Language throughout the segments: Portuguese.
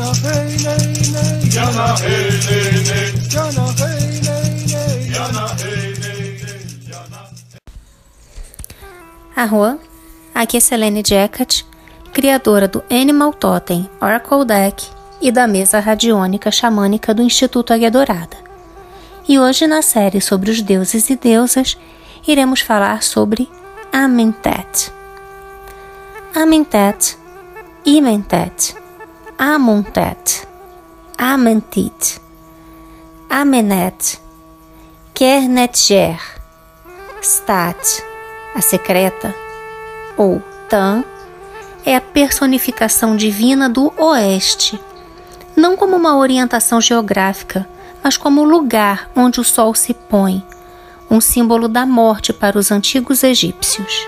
Jana hey nei nei Jana hey nei nei Jana hey Jana Jana. Arroa, aqui é Selene Jacket, criadora do Animal Totem Oracle Deck e da mesa radiônica xamânica do Instituto Águia Dourada. E hoje, na série sobre os deuses e deusas, iremos falar sobre Amentet. Amentet, Imentet, Amontet, Amentit, Amenet, Kernetger, Stat, a secreta, ou Tan, é a personificação divina do Oeste, não como uma orientação geográfica, mas como o lugar onde o sol se põe, um símbolo da morte para os antigos egípcios.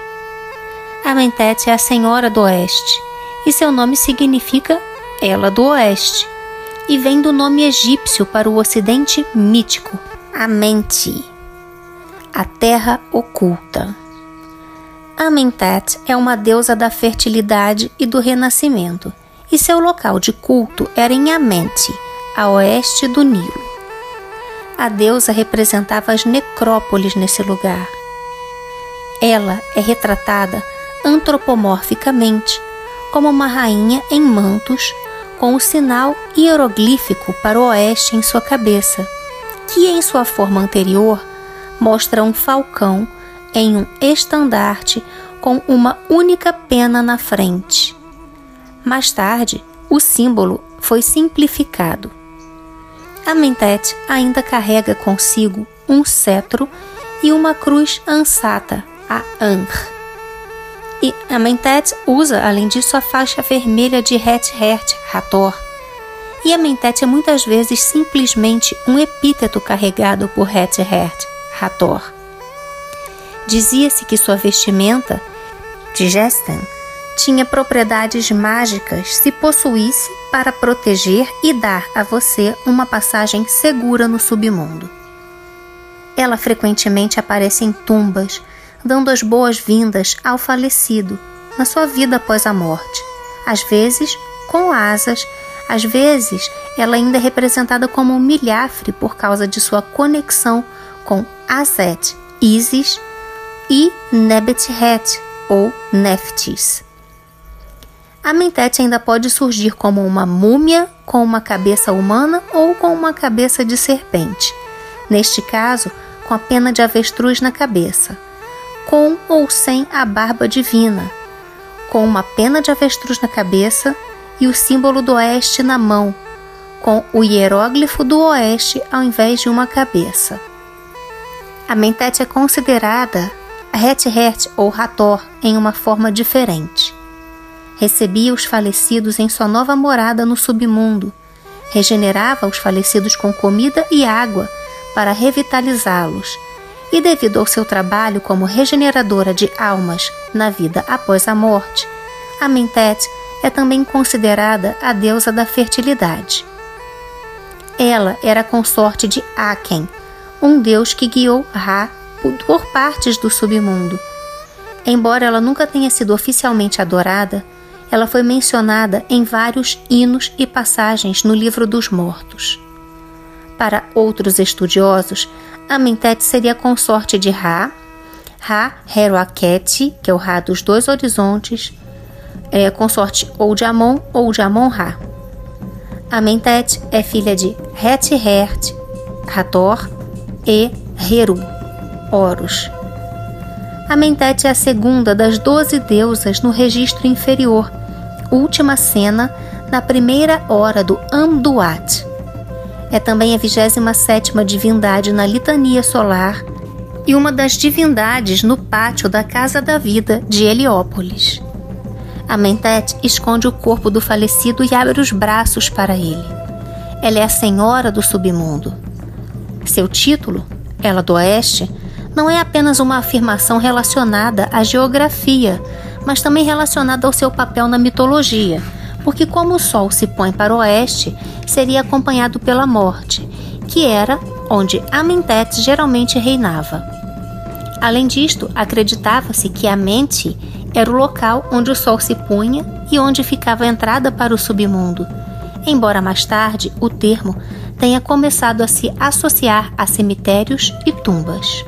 Amentet é a Senhora do Oeste, e seu nome significa Ela do Oeste, e vem do nome egípcio para o ocidente mítico, Amenti, a terra oculta. Amentet é uma deusa da fertilidade e do renascimento, e seu local de culto era em Amenti, a oeste do Nilo. A deusa representava as necrópoles nesse lugar. Ela é retratada antropomorficamente como uma rainha em mantos, com o sinal hieroglífico para o oeste em sua cabeça, que em sua forma anterior mostra um falcão em um estandarte com uma única pena na frente. Mais tarde, o símbolo foi simplificado. Amentet ainda carrega consigo um cetro e uma cruz ansata, a Ankh. E Amentet usa, além disso, a faixa vermelha de Het Hert, Hathor. E Amentet é muitas vezes simplesmente um epíteto carregado por Het Hert, Hathor. Dizia-se que sua vestimenta, de Gesten, tinha propriedades mágicas se possuísse para proteger e dar a você uma passagem segura no submundo. Ela frequentemente aparece em tumbas, dando as boas-vindas ao falecido na sua vida após a morte, às vezes com asas, às vezes ela ainda é representada como um milhafre por causa de sua conexão com Azet, Isis e Nebethet ou Neftis. A Mentet ainda pode surgir como uma múmia com uma cabeça humana ou com uma cabeça de serpente. Neste caso, com a pena de avestruz na cabeça, com ou sem a barba divina, com uma pena de avestruz na cabeça e o símbolo do oeste na mão, com o hieróglifo do oeste ao invés de uma cabeça. A Mentet é considerada a Het-Hert ou Hathor em uma forma diferente. Recebia os falecidos em sua nova morada no submundo, regenerava os falecidos com comida e água para revitalizá-los, e devido ao seu trabalho como regeneradora de almas na vida após a morte, a Mentet é também considerada a deusa da fertilidade. Ela era consorte de Aken, um deus que guiou Ra por partes do submundo. Embora ela nunca tenha sido oficialmente adorada, ela foi mencionada em vários hinos e passagens no livro dos mortos. Para outros estudiosos, Amentet seria consorte de Ra, Ra Heroaket, que é o Ra dos dois horizontes, é consorte ou de Amon ou de Amon-Ra. Amentet é filha de Het-Hert, Hathor e Heru, Horus. Amentet é a segunda das doze deusas no registro inferior, última cena na primeira hora do Amduat. É também a 27 divindade na litania solar e uma das divindades no pátio da Casa da Vida de Heliópolis. Amentet esconde o corpo do falecido e abre os braços para ele. Ela é a senhora do submundo. Seu título, Ela do Oeste, não é apenas uma afirmação relacionada à geografia, mas também relacionada ao seu papel na mitologia, porque como o sol se põe para o oeste, seria acompanhado pela morte, que era onde Amentet geralmente reinava. Além disto, acreditava-se que Amente era o local onde o sol se punha e onde ficava a entrada para o submundo, embora mais tarde o termo tenha começado a se associar a cemitérios e tumbas.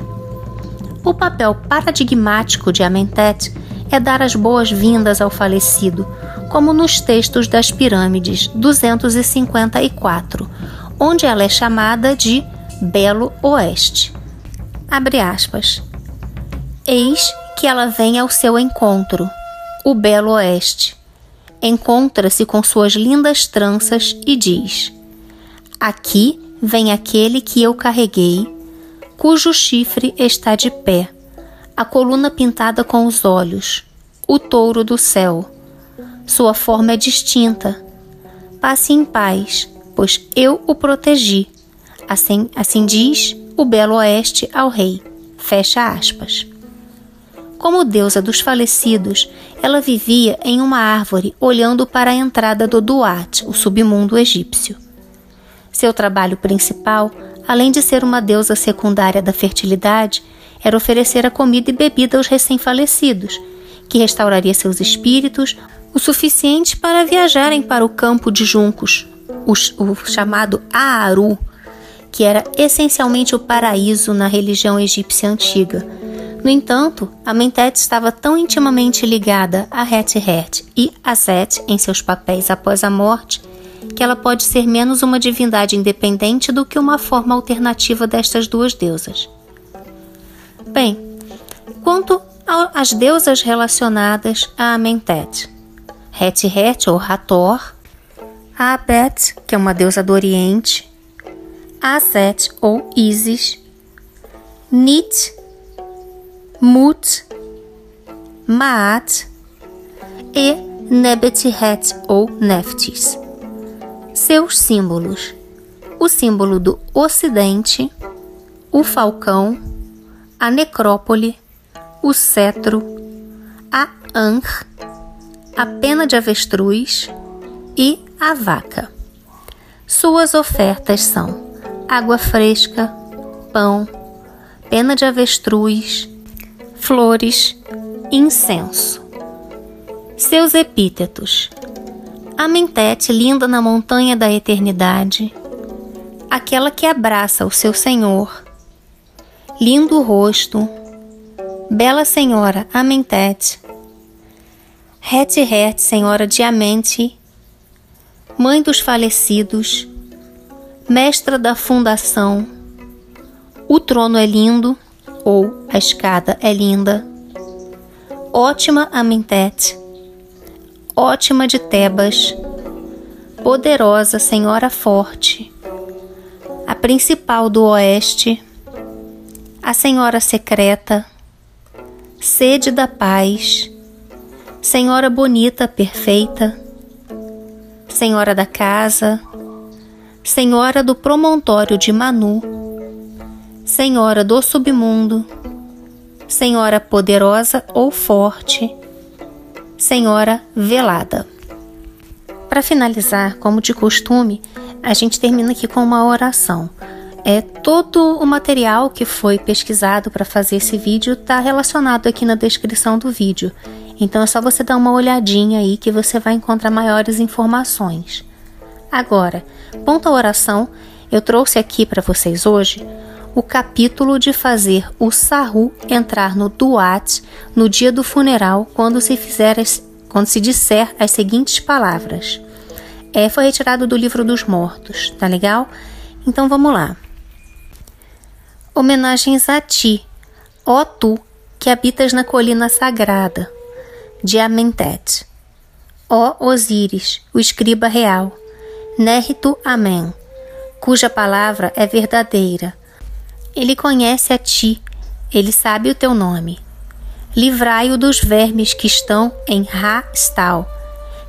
O papel paradigmático de Amentet é dar as boas-vindas ao falecido, como nos textos das Pirâmides 254, onde ela é chamada de Belo Oeste. Abre aspas. Eis que ela vem ao seu encontro, o Belo Oeste. Encontra-se com suas lindas tranças e diz: Aqui vem aquele que eu carreguei, cujo chifre está de pé, a coluna pintada com os olhos, o touro do céu. Sua forma é distinta. Passe em paz, pois eu o protegi. Assim, assim diz o Belo Oeste ao rei. Fecha aspas. Como deusa dos falecidos, ela vivia em uma árvore olhando para a entrada do Duat, o submundo egípcio. Seu trabalho principal, além de ser uma deusa secundária da fertilidade, era oferecer a comida e bebida aos recém-falecidos, que restauraria seus espíritos o suficiente para viajarem para o campo de juncos, o, o chamado Aaru, que era essencialmente o paraíso na religião egípcia antiga. No entanto, a Mentet estava tão intimamente ligada a Het-Het e a Set em seus papéis após a morte que ela pode ser menos uma divindade independente do que uma forma alternativa destas duas deusas. Bem, quanto às deusas relacionadas a Amentet, Het-Het ou Hathor, a Abet, que é uma deusa do Oriente, Aset ou Isis, Nit, Mut, Maat e Nebethet ou Neftis. Seus símbolos: o símbolo do Ocidente, o falcão, a necrópole, o cetro, a Ankh, a pena de avestruz e a vaca. Suas ofertas são água fresca, pão, pena de avestruz, flores, incenso. Seus epítetos: Amentet, linda na montanha da eternidade, aquela que abraça o seu Senhor, lindo rosto, bela senhora Amentet, Het Het, senhora de Amente, mãe dos falecidos, mestra da fundação, o trono é lindo, ou a escada é linda, ótima Amentet, ótima de Tebas, poderosa senhora forte, a principal do oeste, a senhora secreta, sede da paz, senhora bonita, perfeita, senhora da casa, senhora do promontório de Manu, senhora do submundo, senhora poderosa ou forte, senhora velada. Para finalizar, como de costume, a gente termina aqui com uma oração. É todo o material que foi pesquisado para fazer esse vídeo está relacionado aqui na descrição do vídeo. Então é só você dar uma olhadinha aí que você vai encontrar maiores informações. Agora, ponto a oração, eu trouxe aqui para vocês hoje o capítulo de fazer o sarru entrar no duat no dia do funeral quando se fizer as, quando se disser as seguintes palavras. É, foi retirado do livro dos mortos, tá legal? Então vamos lá. Homenagens a ti, ó tu que habitas na colina sagrada de Amentet. Ó Osíris, o escriba real, Nérito Amém, cuja palavra é verdadeira. Ele conhece a ti, ele sabe o teu nome. Livrai-o dos vermes que estão em Ra-Stal,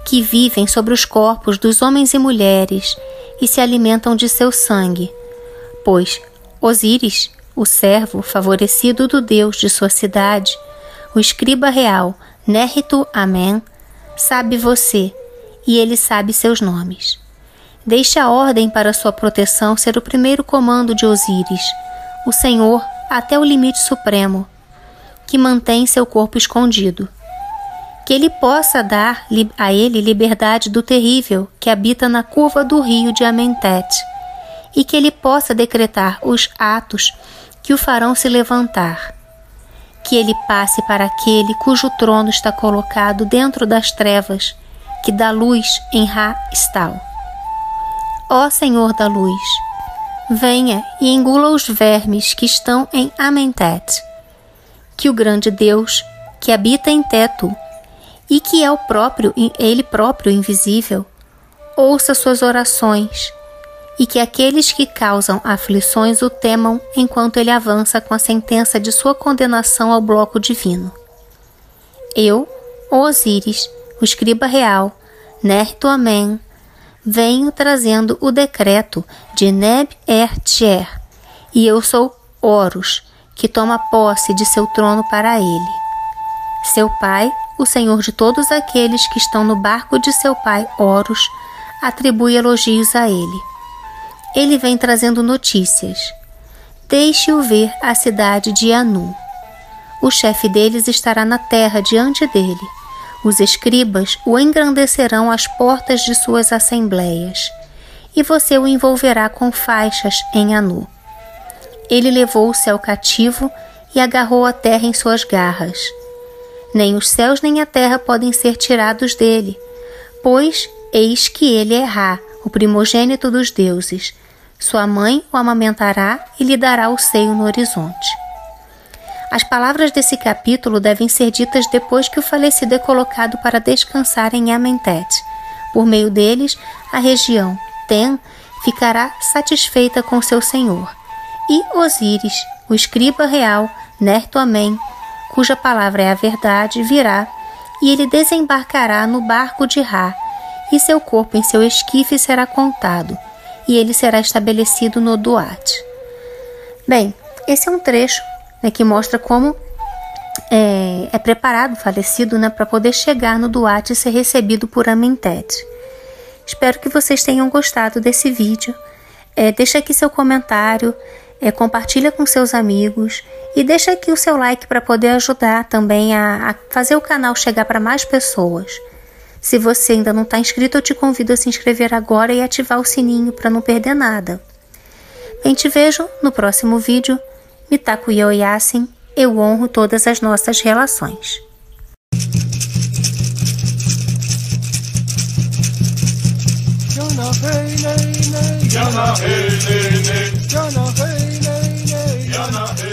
que vivem sobre os corpos dos homens e mulheres e se alimentam de seu sangue. Pois Osíris o servo favorecido do Deus de sua cidade, o escriba real Nérito Amém, sabe você, e ele sabe seus nomes. Deixe a ordem para sua proteção ser o primeiro comando de Osíris, o Senhor até o limite supremo, que mantém seu corpo escondido. que ele possa dar a ele liberdade do terrível que habita na curva do rio de Amentet, e que ele possa decretar os atos que o farão se levantar. Que ele passe para aquele cujo trono está colocado dentro das trevas, que dá luz em Ra-Stal. Ó Senhor da luz, venha e engula os vermes que estão em Amentet. Que o grande Deus, que habita em Teto, e que é o próprio, ele próprio invisível, ouça suas orações e que aqueles que causam aflições o temam enquanto ele avança com a sentença de sua condenação ao bloco divino. Eu, Osíris, o escriba real, Nerto Amen, venho trazendo o decreto de Neb-er-Tcher, e eu sou Horus, que toma posse de seu trono para ele. Seu pai, o senhor de todos aqueles que estão no barco de seu pai Horus, atribui elogios a ele. Ele vem trazendo notícias. Deixe-o ver a cidade de Anu. O chefe deles estará na terra diante dele. Os escribas o engrandecerão às portas de suas assembleias, e você o envolverá com faixas em Anu. Ele levou o céu cativo e agarrou a terra em suas garras nem os céus nem a terra podem ser tirados dele, pois eis que ele é Ra, o primogênito dos deuses. Sua mãe o amamentará e lhe dará o seio no horizonte. As palavras desse capítulo devem ser ditas depois que o falecido é colocado para descansar em Amentet. Por meio deles, a região Ten ficará satisfeita com seu senhor. E Osíris, o escriba real, Nerto Amém, cuja palavra é a verdade, virá, e ele desembarcará no barco de Ra, e seu corpo em seu esquife será contado, e ele será estabelecido no Duat. Bem, esse é um trecho né, que mostra como é, é preparado o falecido né, para poder chegar no Duat e ser recebido por Amentet. Espero que vocês tenham gostado desse vídeo. É, deixa aqui seu comentário, é, compartilha com seus amigos e deixa aqui o seu like para poder ajudar também a, a fazer o canal chegar para mais pessoas. Se você ainda não está inscrito, eu te convido a se inscrever agora e ativar o sininho para não perder nada. Bem, te vejo no próximo vídeo. Mitaku Yoyasin, eu honro todas as nossas relações. Yana hey hey. Yana hey. Yana hey.